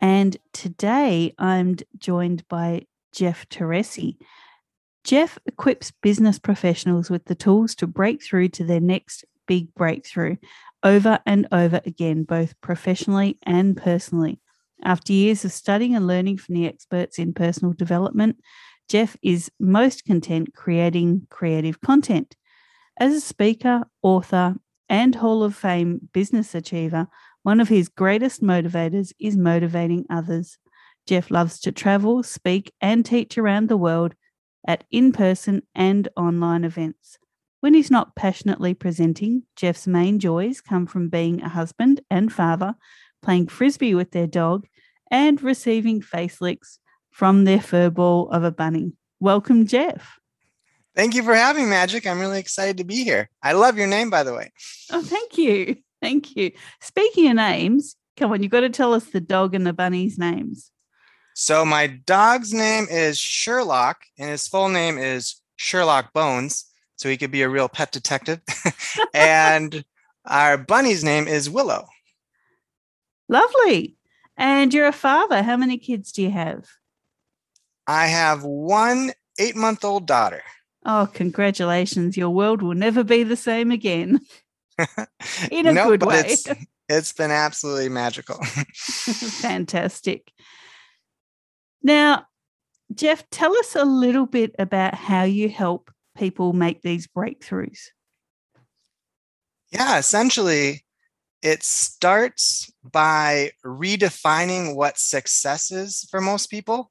and today I'm joined by Jeff Teresi. Jeff equips business professionals with the tools to break through to their next big breakthrough over and over again, both professionally and personally. After years of studying and learning from the experts in personal development, Jeff is most content creating creative content. As a speaker, author, and Hall of Fame business achiever, one of his greatest motivators is motivating others. Jeff loves to travel, speak, and teach around the world at in person and online events. When he's not passionately presenting, Jeff's main joys come from being a husband and father, playing frisbee with their dog, and receiving face licks from their fur ball of a bunny. Welcome, Jeff. Thank you for having Magic. I'm really excited to be here. I love your name, by the way. Oh, thank you. Thank you. Speaking of names, come on, you've got to tell us the dog and the bunny's names. So, my dog's name is Sherlock, and his full name is Sherlock Bones. So, he could be a real pet detective. and our bunny's name is Willow. Lovely. And you're a father. How many kids do you have? I have one eight month old daughter. Oh, congratulations. Your world will never be the same again. in a good way. It's, it's been absolutely magical. Fantastic. Now, Jeff, tell us a little bit about how you help people make these breakthroughs. Yeah, essentially, it starts by redefining what success is for most people.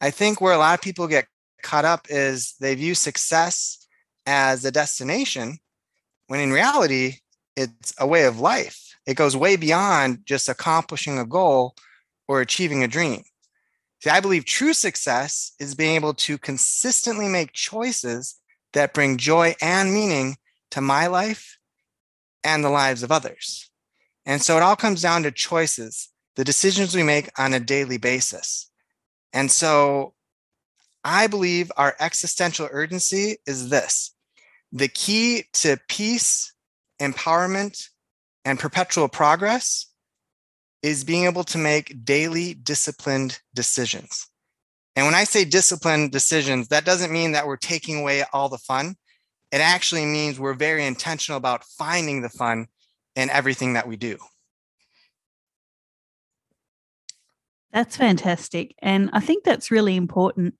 I think where a lot of people get caught up is they view success as a destination when in reality, it's a way of life. It goes way beyond just accomplishing a goal or achieving a dream. See, I believe true success is being able to consistently make choices that bring joy and meaning to my life and the lives of others. And so it all comes down to choices, the decisions we make on a daily basis. And so I believe our existential urgency is this the key to peace, empowerment, and perpetual progress is being able to make daily disciplined decisions. And when I say disciplined decisions, that doesn't mean that we're taking away all the fun. It actually means we're very intentional about finding the fun in everything that we do. That's fantastic. And I think that's really important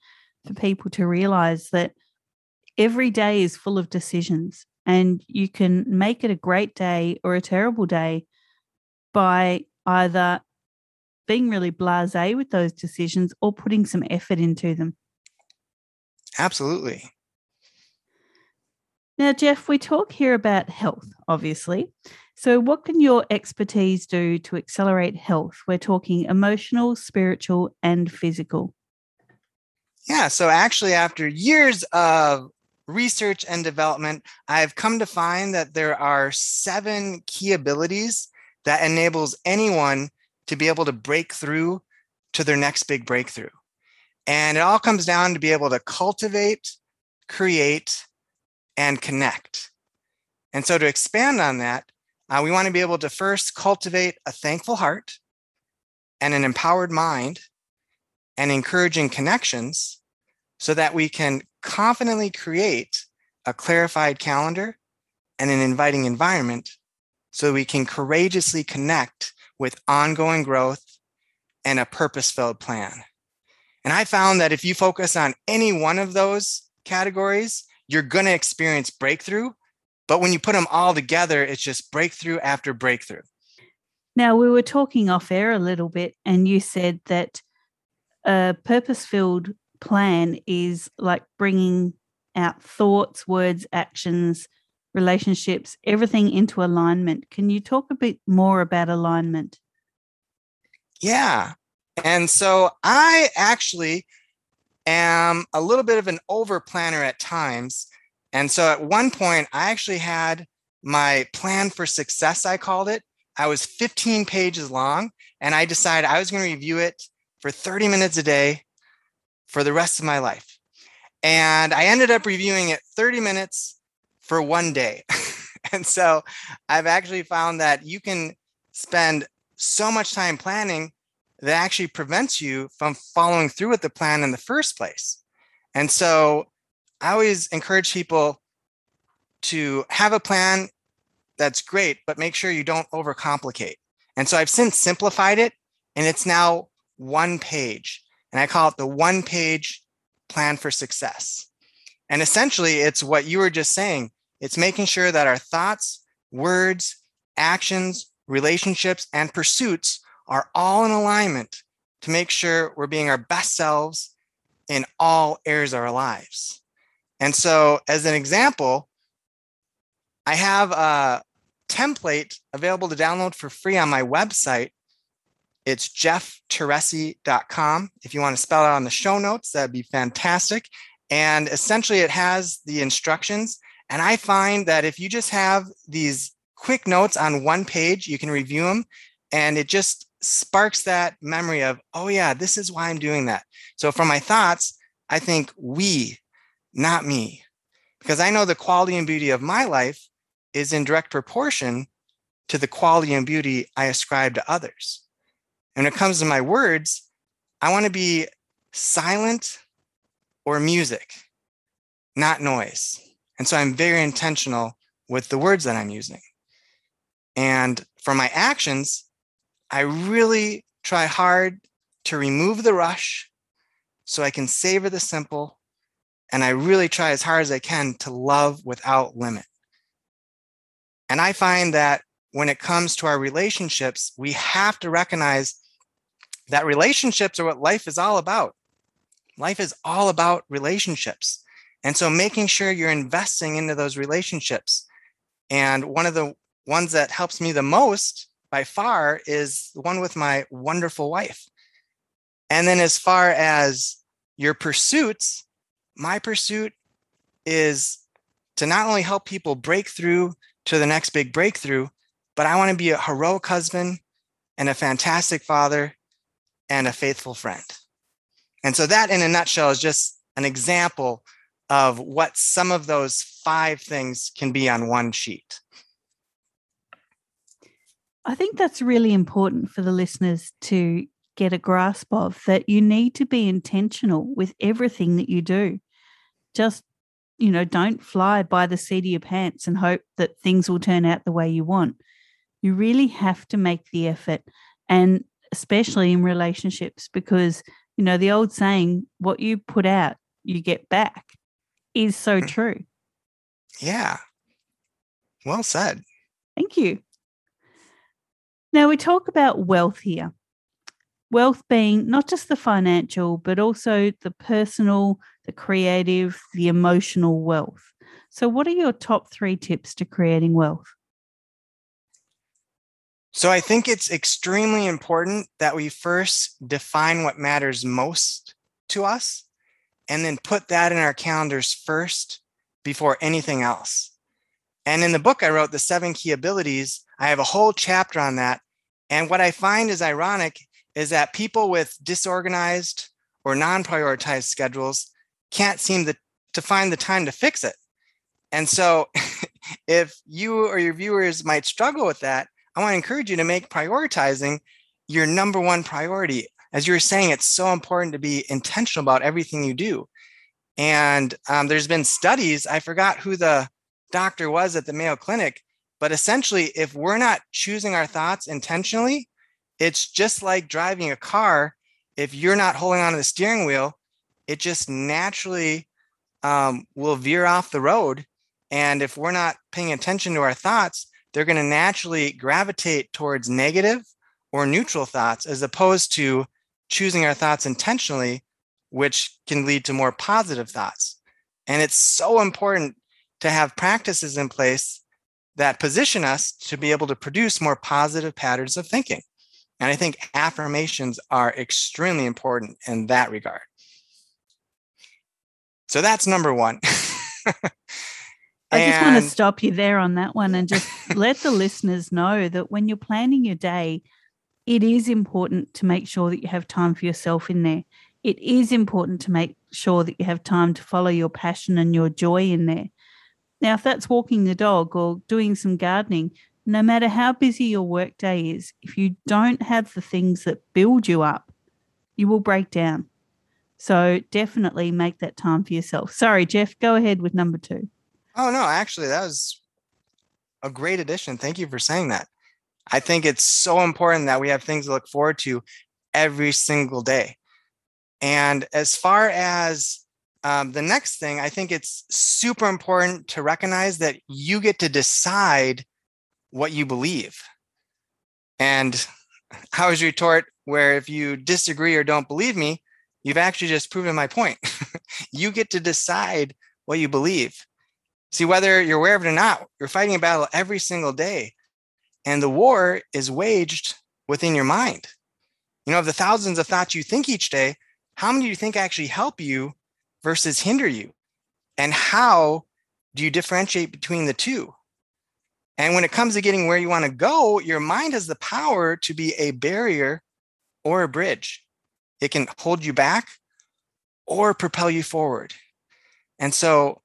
for people to realize that every day is full of decisions and you can make it a great day or a terrible day by either being really blasé with those decisions or putting some effort into them. Absolutely. Now, Jeff, we talk here about health, obviously. So, what can your expertise do to accelerate health? We're talking emotional, spiritual, and physical. Yeah. So, actually, after years of research and development, I've come to find that there are seven key abilities that enables anyone to be able to break through to their next big breakthrough. And it all comes down to be able to cultivate, create, and connect. And so to expand on that, uh, we want to be able to first cultivate a thankful heart and an empowered mind and encouraging connections so that we can confidently create a clarified calendar and an inviting environment so we can courageously connect with ongoing growth and a purpose filled plan. And I found that if you focus on any one of those categories, you're going to experience breakthrough. But when you put them all together, it's just breakthrough after breakthrough. Now, we were talking off air a little bit, and you said that a purpose filled plan is like bringing out thoughts, words, actions, relationships, everything into alignment. Can you talk a bit more about alignment? Yeah. And so I actually am a little bit of an over planner at times. And so at one point, I actually had my plan for success, I called it. I was 15 pages long, and I decided I was going to review it for 30 minutes a day for the rest of my life. And I ended up reviewing it 30 minutes for one day. and so I've actually found that you can spend so much time planning that actually prevents you from following through with the plan in the first place. And so I always encourage people to have a plan that's great, but make sure you don't overcomplicate. And so I've since simplified it and it's now one page. And I call it the one page plan for success. And essentially, it's what you were just saying it's making sure that our thoughts, words, actions, relationships, and pursuits are all in alignment to make sure we're being our best selves in all areas of our lives. And so, as an example, I have a template available to download for free on my website. It's jeffteresi.com. If you want to spell it out on the show notes, that'd be fantastic. And essentially, it has the instructions. And I find that if you just have these quick notes on one page, you can review them and it just sparks that memory of, oh, yeah, this is why I'm doing that. So for my thoughts, I think we, not me, because I know the quality and beauty of my life is in direct proportion to the quality and beauty I ascribe to others. When it comes to my words, I want to be silent or music, not noise. And so I'm very intentional with the words that I'm using. And for my actions, I really try hard to remove the rush so I can savor the simple. And I really try as hard as I can to love without limit. And I find that when it comes to our relationships, we have to recognize that relationships are what life is all about. Life is all about relationships. And so making sure you're investing into those relationships. And one of the ones that helps me the most by far is the one with my wonderful wife. And then as far as your pursuits, my pursuit is to not only help people break through to the next big breakthrough, but I want to be a heroic husband and a fantastic father and a faithful friend. And so that in a nutshell is just an example of what some of those five things can be on one sheet. I think that's really important for the listeners to get a grasp of that you need to be intentional with everything that you do. Just, you know, don't fly by the seat of your pants and hope that things will turn out the way you want. You really have to make the effort, and especially in relationships, because, you know, the old saying, what you put out, you get back, is so mm. true. Yeah. Well said. Thank you. Now, we talk about wealth here. Wealth being not just the financial, but also the personal, the creative, the emotional wealth. So, what are your top three tips to creating wealth? So, I think it's extremely important that we first define what matters most to us and then put that in our calendars first before anything else. And in the book I wrote, The Seven Key Abilities, I have a whole chapter on that. And what I find is ironic is that people with disorganized or non prioritized schedules can't seem to, to find the time to fix it. And so, if you or your viewers might struggle with that, I want to encourage you to make prioritizing your number one priority. As you were saying, it's so important to be intentional about everything you do. And um, there's been studies, I forgot who the doctor was at the Mayo Clinic, but essentially, if we're not choosing our thoughts intentionally, It's just like driving a car. If you're not holding onto the steering wheel, it just naturally um, will veer off the road. And if we're not paying attention to our thoughts, they're going to naturally gravitate towards negative or neutral thoughts as opposed to choosing our thoughts intentionally, which can lead to more positive thoughts. And it's so important to have practices in place that position us to be able to produce more positive patterns of thinking. And I think affirmations are extremely important in that regard. So that's number one. I just want to stop you there on that one and just let the listeners know that when you're planning your day, it is important to make sure that you have time for yourself in there. It is important to make sure that you have time to follow your passion and your joy in there. Now, if that's walking the dog or doing some gardening, no matter how busy your workday is, if you don't have the things that build you up, you will break down. So definitely make that time for yourself. Sorry, Jeff, go ahead with number two. Oh, no, actually, that was a great addition. Thank you for saying that. I think it's so important that we have things to look forward to every single day. And as far as um, the next thing, I think it's super important to recognize that you get to decide what you believe. And how is your retort where if you disagree or don't believe me, you've actually just proven my point. you get to decide what you believe. See, whether you're aware of it or not, you're fighting a battle every single day. And the war is waged within your mind. You know, of the thousands of thoughts you think each day, how many do you think actually help you versus hinder you? And how do you differentiate between the two? And when it comes to getting where you want to go, your mind has the power to be a barrier or a bridge. It can hold you back or propel you forward. And so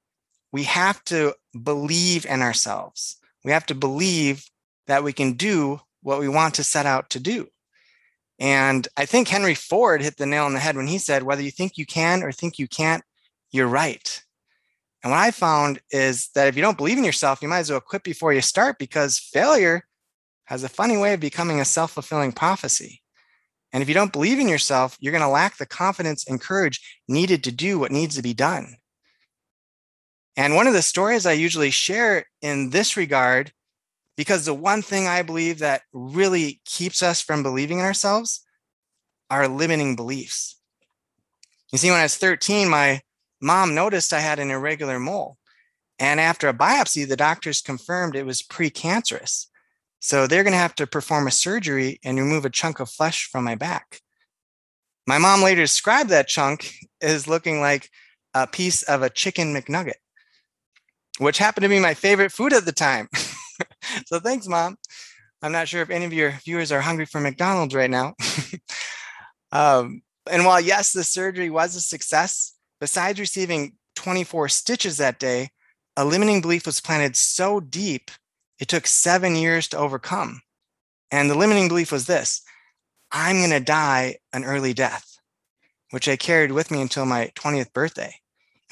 we have to believe in ourselves. We have to believe that we can do what we want to set out to do. And I think Henry Ford hit the nail on the head when he said, whether you think you can or think you can't, you're right. And what I found is that if you don't believe in yourself, you might as well quit before you start because failure has a funny way of becoming a self fulfilling prophecy. And if you don't believe in yourself, you're going to lack the confidence and courage needed to do what needs to be done. And one of the stories I usually share in this regard, because the one thing I believe that really keeps us from believing in ourselves are limiting beliefs. You see, when I was 13, my mom noticed I had an irregular mole. And after a biopsy, the doctors confirmed it was precancerous. So they're going to have to perform a surgery and remove a chunk of flesh from my back. My mom later described that chunk as looking like a piece of a chicken McNugget, which happened to be my favorite food at the time. so thanks, mom. I'm not sure if any of your viewers are hungry for McDonald's right now. um, and while, yes, the surgery was a success, Besides receiving 24 stitches that day, a limiting belief was planted so deep, it took seven years to overcome. And the limiting belief was this I'm going to die an early death, which I carried with me until my 20th birthday.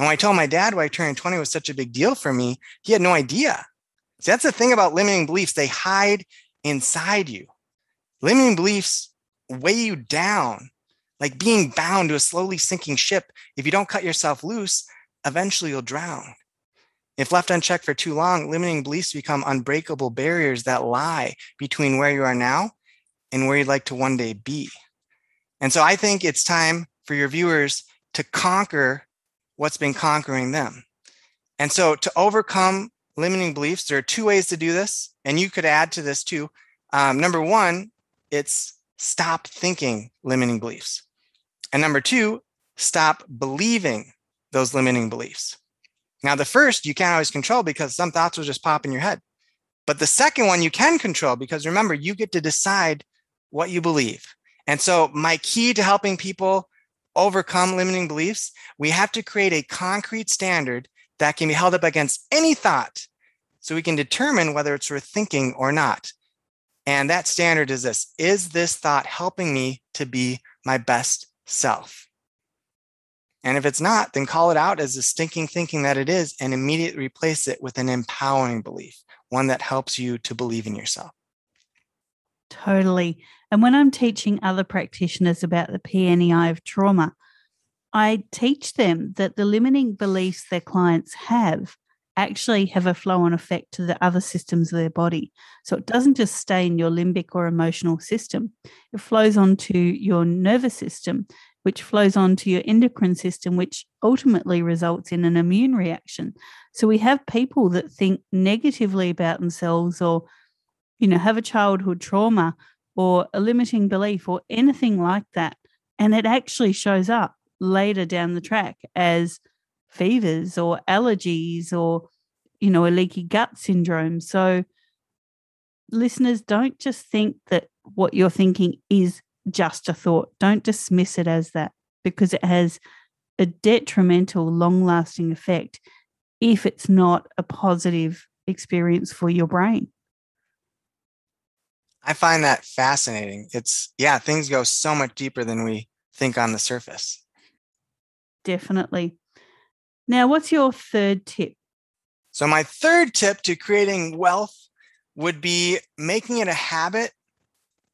And when I told my dad why turning 20 was such a big deal for me, he had no idea. See, that's the thing about limiting beliefs, they hide inside you. Limiting beliefs weigh you down like being bound to a slowly sinking ship. If you don't cut yourself loose, eventually you'll drown. If left unchecked for too long, limiting beliefs become unbreakable barriers that lie between where you are now and where you'd like to one day be. And so I think it's time for your viewers to conquer what's been conquering them. And so to overcome limiting beliefs, there are two ways to do this. And you could add to this too. Um, number one, it's stop thinking limiting beliefs. And number two, stop believing those limiting beliefs. Now, the first you can't always control because some thoughts will just pop in your head. But the second one you can control because remember, you get to decide what you believe. And so, my key to helping people overcome limiting beliefs, we have to create a concrete standard that can be held up against any thought so we can determine whether it's worth thinking or not. And that standard is this Is this thought helping me to be my best self. And if it's not, then call it out as the stinking thinking that it is and immediately replace it with an empowering belief, one that helps you to believe in yourself. Totally. And when I'm teaching other practitioners about the PNEI of trauma, I teach them that the limiting beliefs their clients have actually have a flow on effect to the other systems of their body. So it doesn't just stay in your limbic or emotional system, it flows onto your nervous system, which flows onto your endocrine system, which ultimately results in an immune reaction. So we have people that think negatively about themselves or, you know, have a childhood trauma or a limiting belief or anything like that. And it actually shows up later down the track as fevers or allergies or you know a leaky gut syndrome so listeners don't just think that what you're thinking is just a thought don't dismiss it as that because it has a detrimental long lasting effect if it's not a positive experience for your brain i find that fascinating it's yeah things go so much deeper than we think on the surface definitely now, what's your third tip? So, my third tip to creating wealth would be making it a habit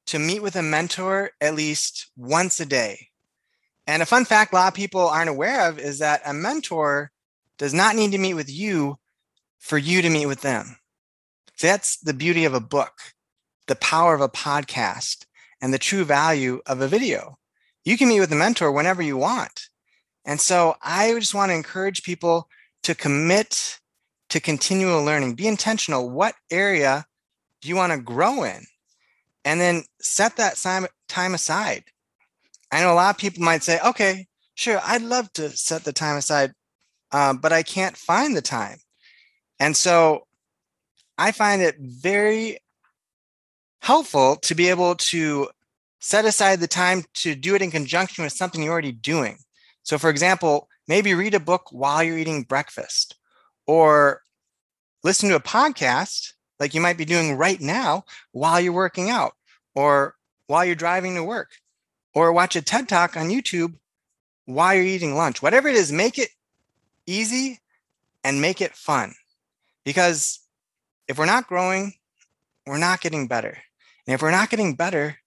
to meet with a mentor at least once a day. And a fun fact a lot of people aren't aware of is that a mentor does not need to meet with you for you to meet with them. That's the beauty of a book, the power of a podcast, and the true value of a video. You can meet with a mentor whenever you want. And so I just want to encourage people to commit to continual learning. Be intentional. What area do you want to grow in? And then set that time aside. I know a lot of people might say, okay, sure, I'd love to set the time aside, uh, but I can't find the time. And so I find it very helpful to be able to set aside the time to do it in conjunction with something you're already doing. So, for example, maybe read a book while you're eating breakfast or listen to a podcast like you might be doing right now while you're working out or while you're driving to work or watch a TED talk on YouTube while you're eating lunch. Whatever it is, make it easy and make it fun. Because if we're not growing, we're not getting better. And if we're not getting better,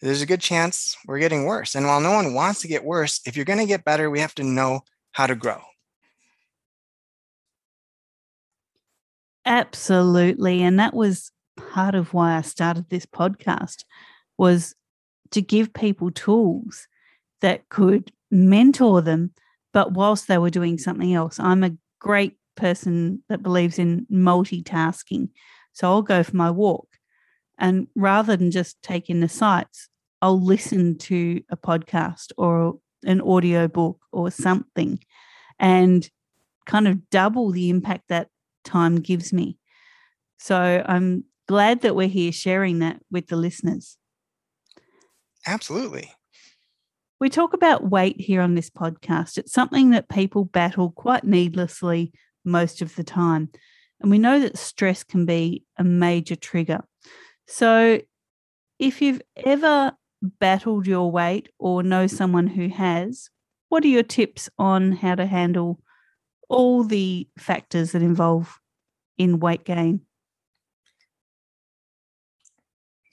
there's a good chance we're getting worse. And while no one wants to get worse, if you're going to get better, we have to know how to grow. Absolutely. And that was part of why I started this podcast was to give people tools that could mentor them, but whilst they were doing something else. I'm a great person that believes in multitasking. So I'll go for my walk and rather than just take in the sights, I'll listen to a podcast or an audio book or something and kind of double the impact that time gives me. So I'm glad that we're here sharing that with the listeners. Absolutely. We talk about weight here on this podcast. It's something that people battle quite needlessly most of the time. And we know that stress can be a major trigger. So, if you've ever battled your weight or know mm. someone who has, what are your tips on how to handle all the factors that involve in weight gain?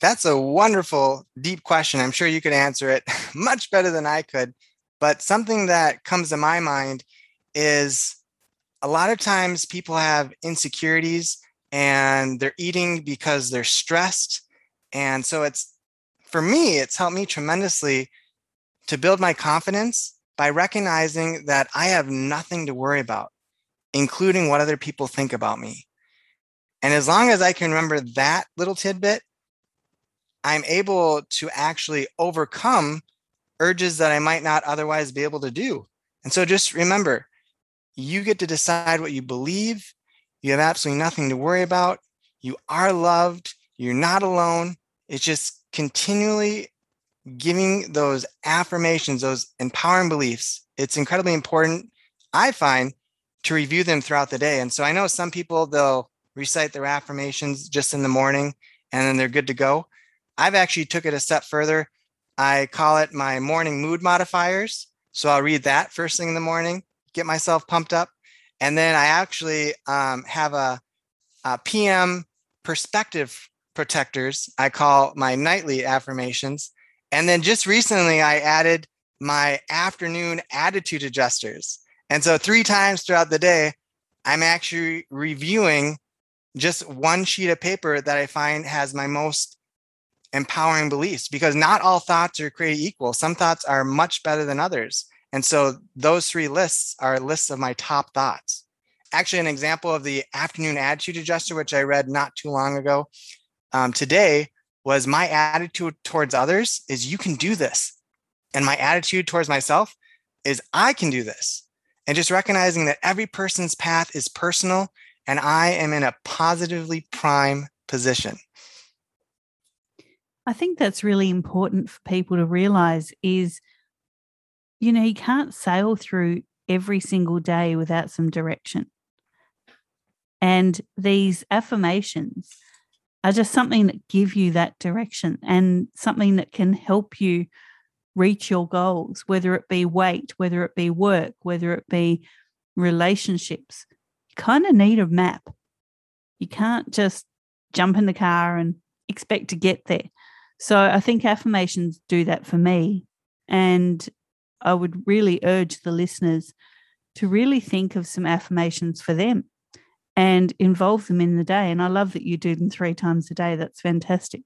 That's a wonderful, deep question. I'm sure you could answer it much better than I could. But something that comes to my mind is a lot of times people have insecurities and they're eating because they're stressed. And so it's for me, it's helped me tremendously to build my confidence by recognizing that I have nothing to worry about, including what other people think about me. And as long as I can remember that little tidbit, I'm able to actually overcome urges that I might not otherwise be able to do. And so just remember, you get to decide what you believe you have absolutely nothing to worry about. You are loved. You're not alone. It's just continually giving those affirmations, those empowering beliefs. It's incredibly important, I find, to review them throughout the day. And so I know some people, they'll recite their affirmations just in the morning and then they're good to go. I've actually took it a step further. I call it my morning mood modifiers. So I'll read that first thing in the morning, get myself pumped up. And then I actually um, have a, a, PM perspective protectors I call my nightly affirmations. And then just recently, I added my afternoon attitude adjusters. And so, three times throughout the day, I'm actually reviewing just one sheet of paper that I find has my most empowering beliefs because not all thoughts are created equal. Some thoughts are much better than others. And so those three lists are lists of my top thoughts. Actually, an example of the afternoon attitude adjuster, which I read not too long ago um, today, was my attitude towards others is you can do this. And my attitude towards myself is I can do this. And just recognizing that every person's path is personal and I am in a positively prime position. I think that's really important for people to realize is you know, you can't sail through every single day without some direction. And these affirmations are just something that give you that direction and something that can help you reach your goals, whether it be weight, whether it be work, whether it be relationships. You kind of need a map. You can't just jump in the car and expect to get there. So I think affirmations do that for me. And I would really urge the listeners to really think of some affirmations for them and involve them in the day. And I love that you do them three times a day. That's fantastic.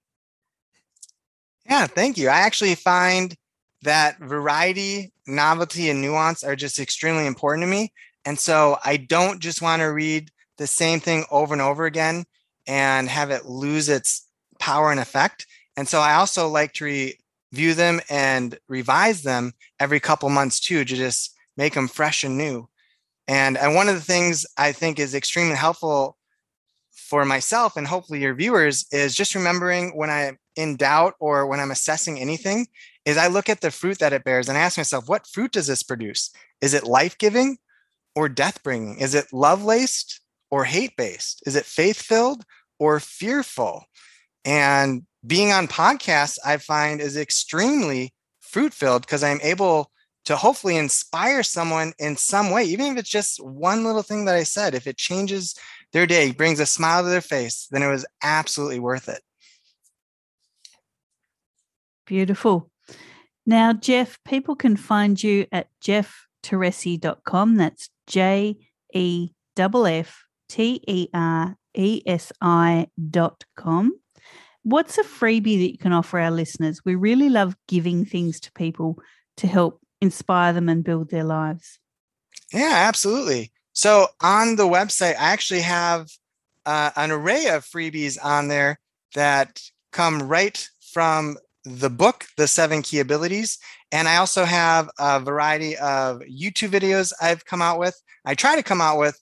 Yeah, thank you. I actually find that variety, novelty, and nuance are just extremely important to me. And so I don't just want to read the same thing over and over again and have it lose its power and effect. And so I also like to review them and revise them every couple months too, to just make them fresh and new. And, and one of the things I think is extremely helpful for myself and hopefully your viewers is just remembering when I'm in doubt or when I'm assessing anything is I look at the fruit that it bears and ask myself, what fruit does this produce? Is it life-giving or death-bringing? Is it love-laced or hate-based? Is it faith-filled or fearful? And being on podcasts, I find is extremely fruit filled because I'm able to hopefully inspire someone in some way, even if it's just one little thing that I said. If it changes their day, brings a smile to their face, then it was absolutely worth it. Beautiful. Now, Jeff, people can find you at jeffteresi.com. That's J E F F T E R E S I dot com. What's a freebie that you can offer our listeners? We really love giving things to people to help inspire them and build their lives. Yeah, absolutely. So on the website, I actually have uh, an array of freebies on there that come right from the book, The Seven Key Abilities. And I also have a variety of YouTube videos I've come out with. I try to come out with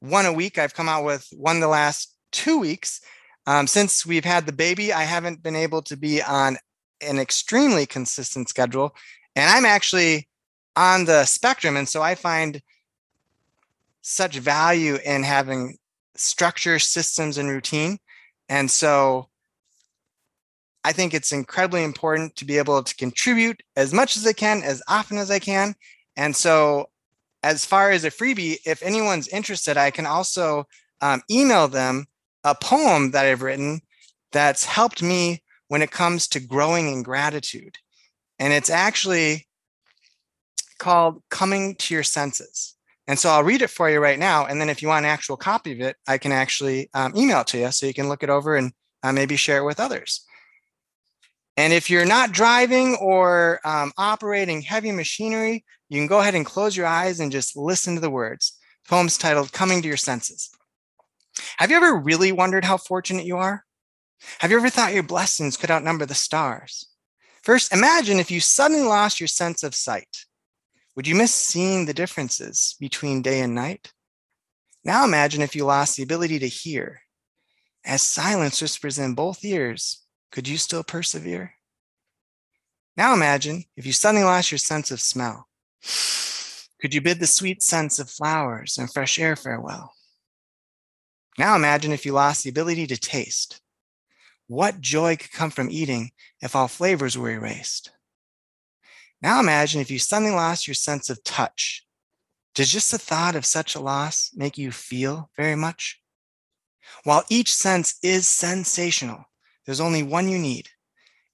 one a week. I've come out with one the last two weeks. Um, since we've had the baby, I haven't been able to be on an extremely consistent schedule. And I'm actually on the spectrum. And so I find such value in having structure, systems, and routine. And so I think it's incredibly important to be able to contribute as much as I can, as often as I can. And so, as far as a freebie, if anyone's interested, I can also um, email them a poem that I've written that's helped me when it comes to growing in gratitude. And it's actually called Coming to Your Senses. And so I'll read it for you right now. And then if you want an actual copy of it, I can actually um, email it to you so you can look it over and uh, maybe share it with others. And if you're not driving or um, operating heavy machinery, you can go ahead and close your eyes and just listen to the words. Poem's titled Coming to Your Senses. Have you ever really wondered how fortunate you are? Have you ever thought your blessings could outnumber the stars? First, imagine if you suddenly lost your sense of sight. Would you miss seeing the differences between day and night? Now imagine if you lost the ability to hear. As silence whispers in both ears, could you still persevere? Now imagine if you suddenly lost your sense of smell. Could you bid the sweet scents of flowers and fresh air farewell? Now imagine if you lost the ability to taste. What joy could come from eating if all flavors were erased? Now imagine if you suddenly lost your sense of touch. Does just the thought of such a loss make you feel very much? While each sense is sensational, there's only one you need.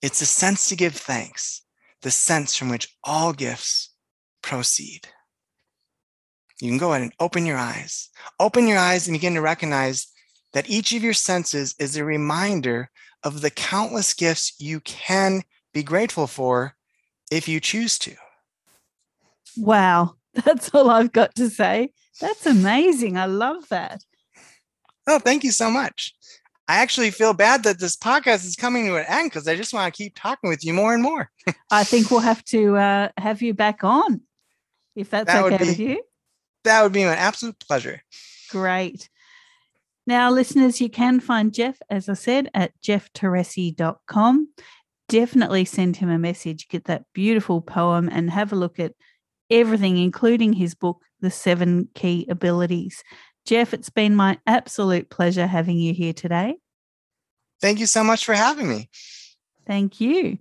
It's a sense to give thanks, the sense from which all gifts proceed. You can go ahead and open your eyes. Open your eyes and begin to recognize that each of your senses is a reminder of the countless gifts you can be grateful for if you choose to. Wow, that's all I've got to say. That's amazing. I love that. Oh, thank you so much. I actually feel bad that this podcast is coming to an end because I just want to keep talking with you more and more. I think we'll have to uh, have you back on if that's that okay be, with you. That would be an absolute pleasure. Great. Now, listeners, you can find Jeff, as I said, at jeffteresi.com. Definitely send him a message, get that beautiful poem, and have a look at everything, including his book, The Seven Key Abilities. Jeff, it's been my absolute pleasure having you here today. Thank you so much for having me. Thank you.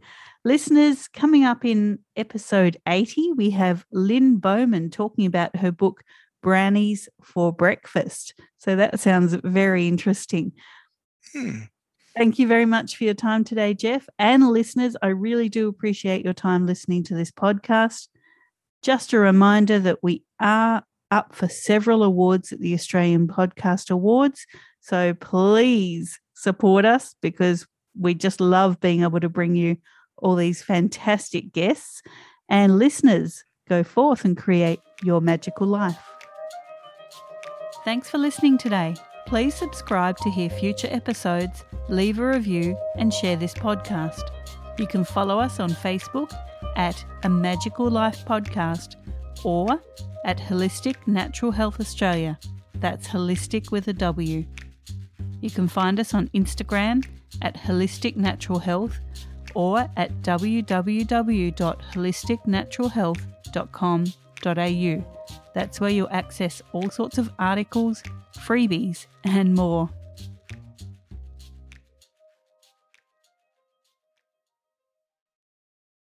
Listeners, coming up in episode 80, we have Lynn Bowman talking about her book, Brownies for Breakfast. So that sounds very interesting. Hmm. Thank you very much for your time today, Jeff. And listeners, I really do appreciate your time listening to this podcast. Just a reminder that we are up for several awards at the Australian Podcast Awards. So please support us because we just love being able to bring you all these fantastic guests. And listeners, go forth and create your magical life. Thanks for listening today. Please subscribe to hear future episodes, leave a review, and share this podcast. You can follow us on Facebook at A Magical Life Podcast or at Wholistic Natural Health Australia. That's holistic with a W. You can find us on Instagram at Wholistic Natural Health or at www.wholisticnaturalhealth.com.au. That's where you'll access all sorts of articles, freebies, and more.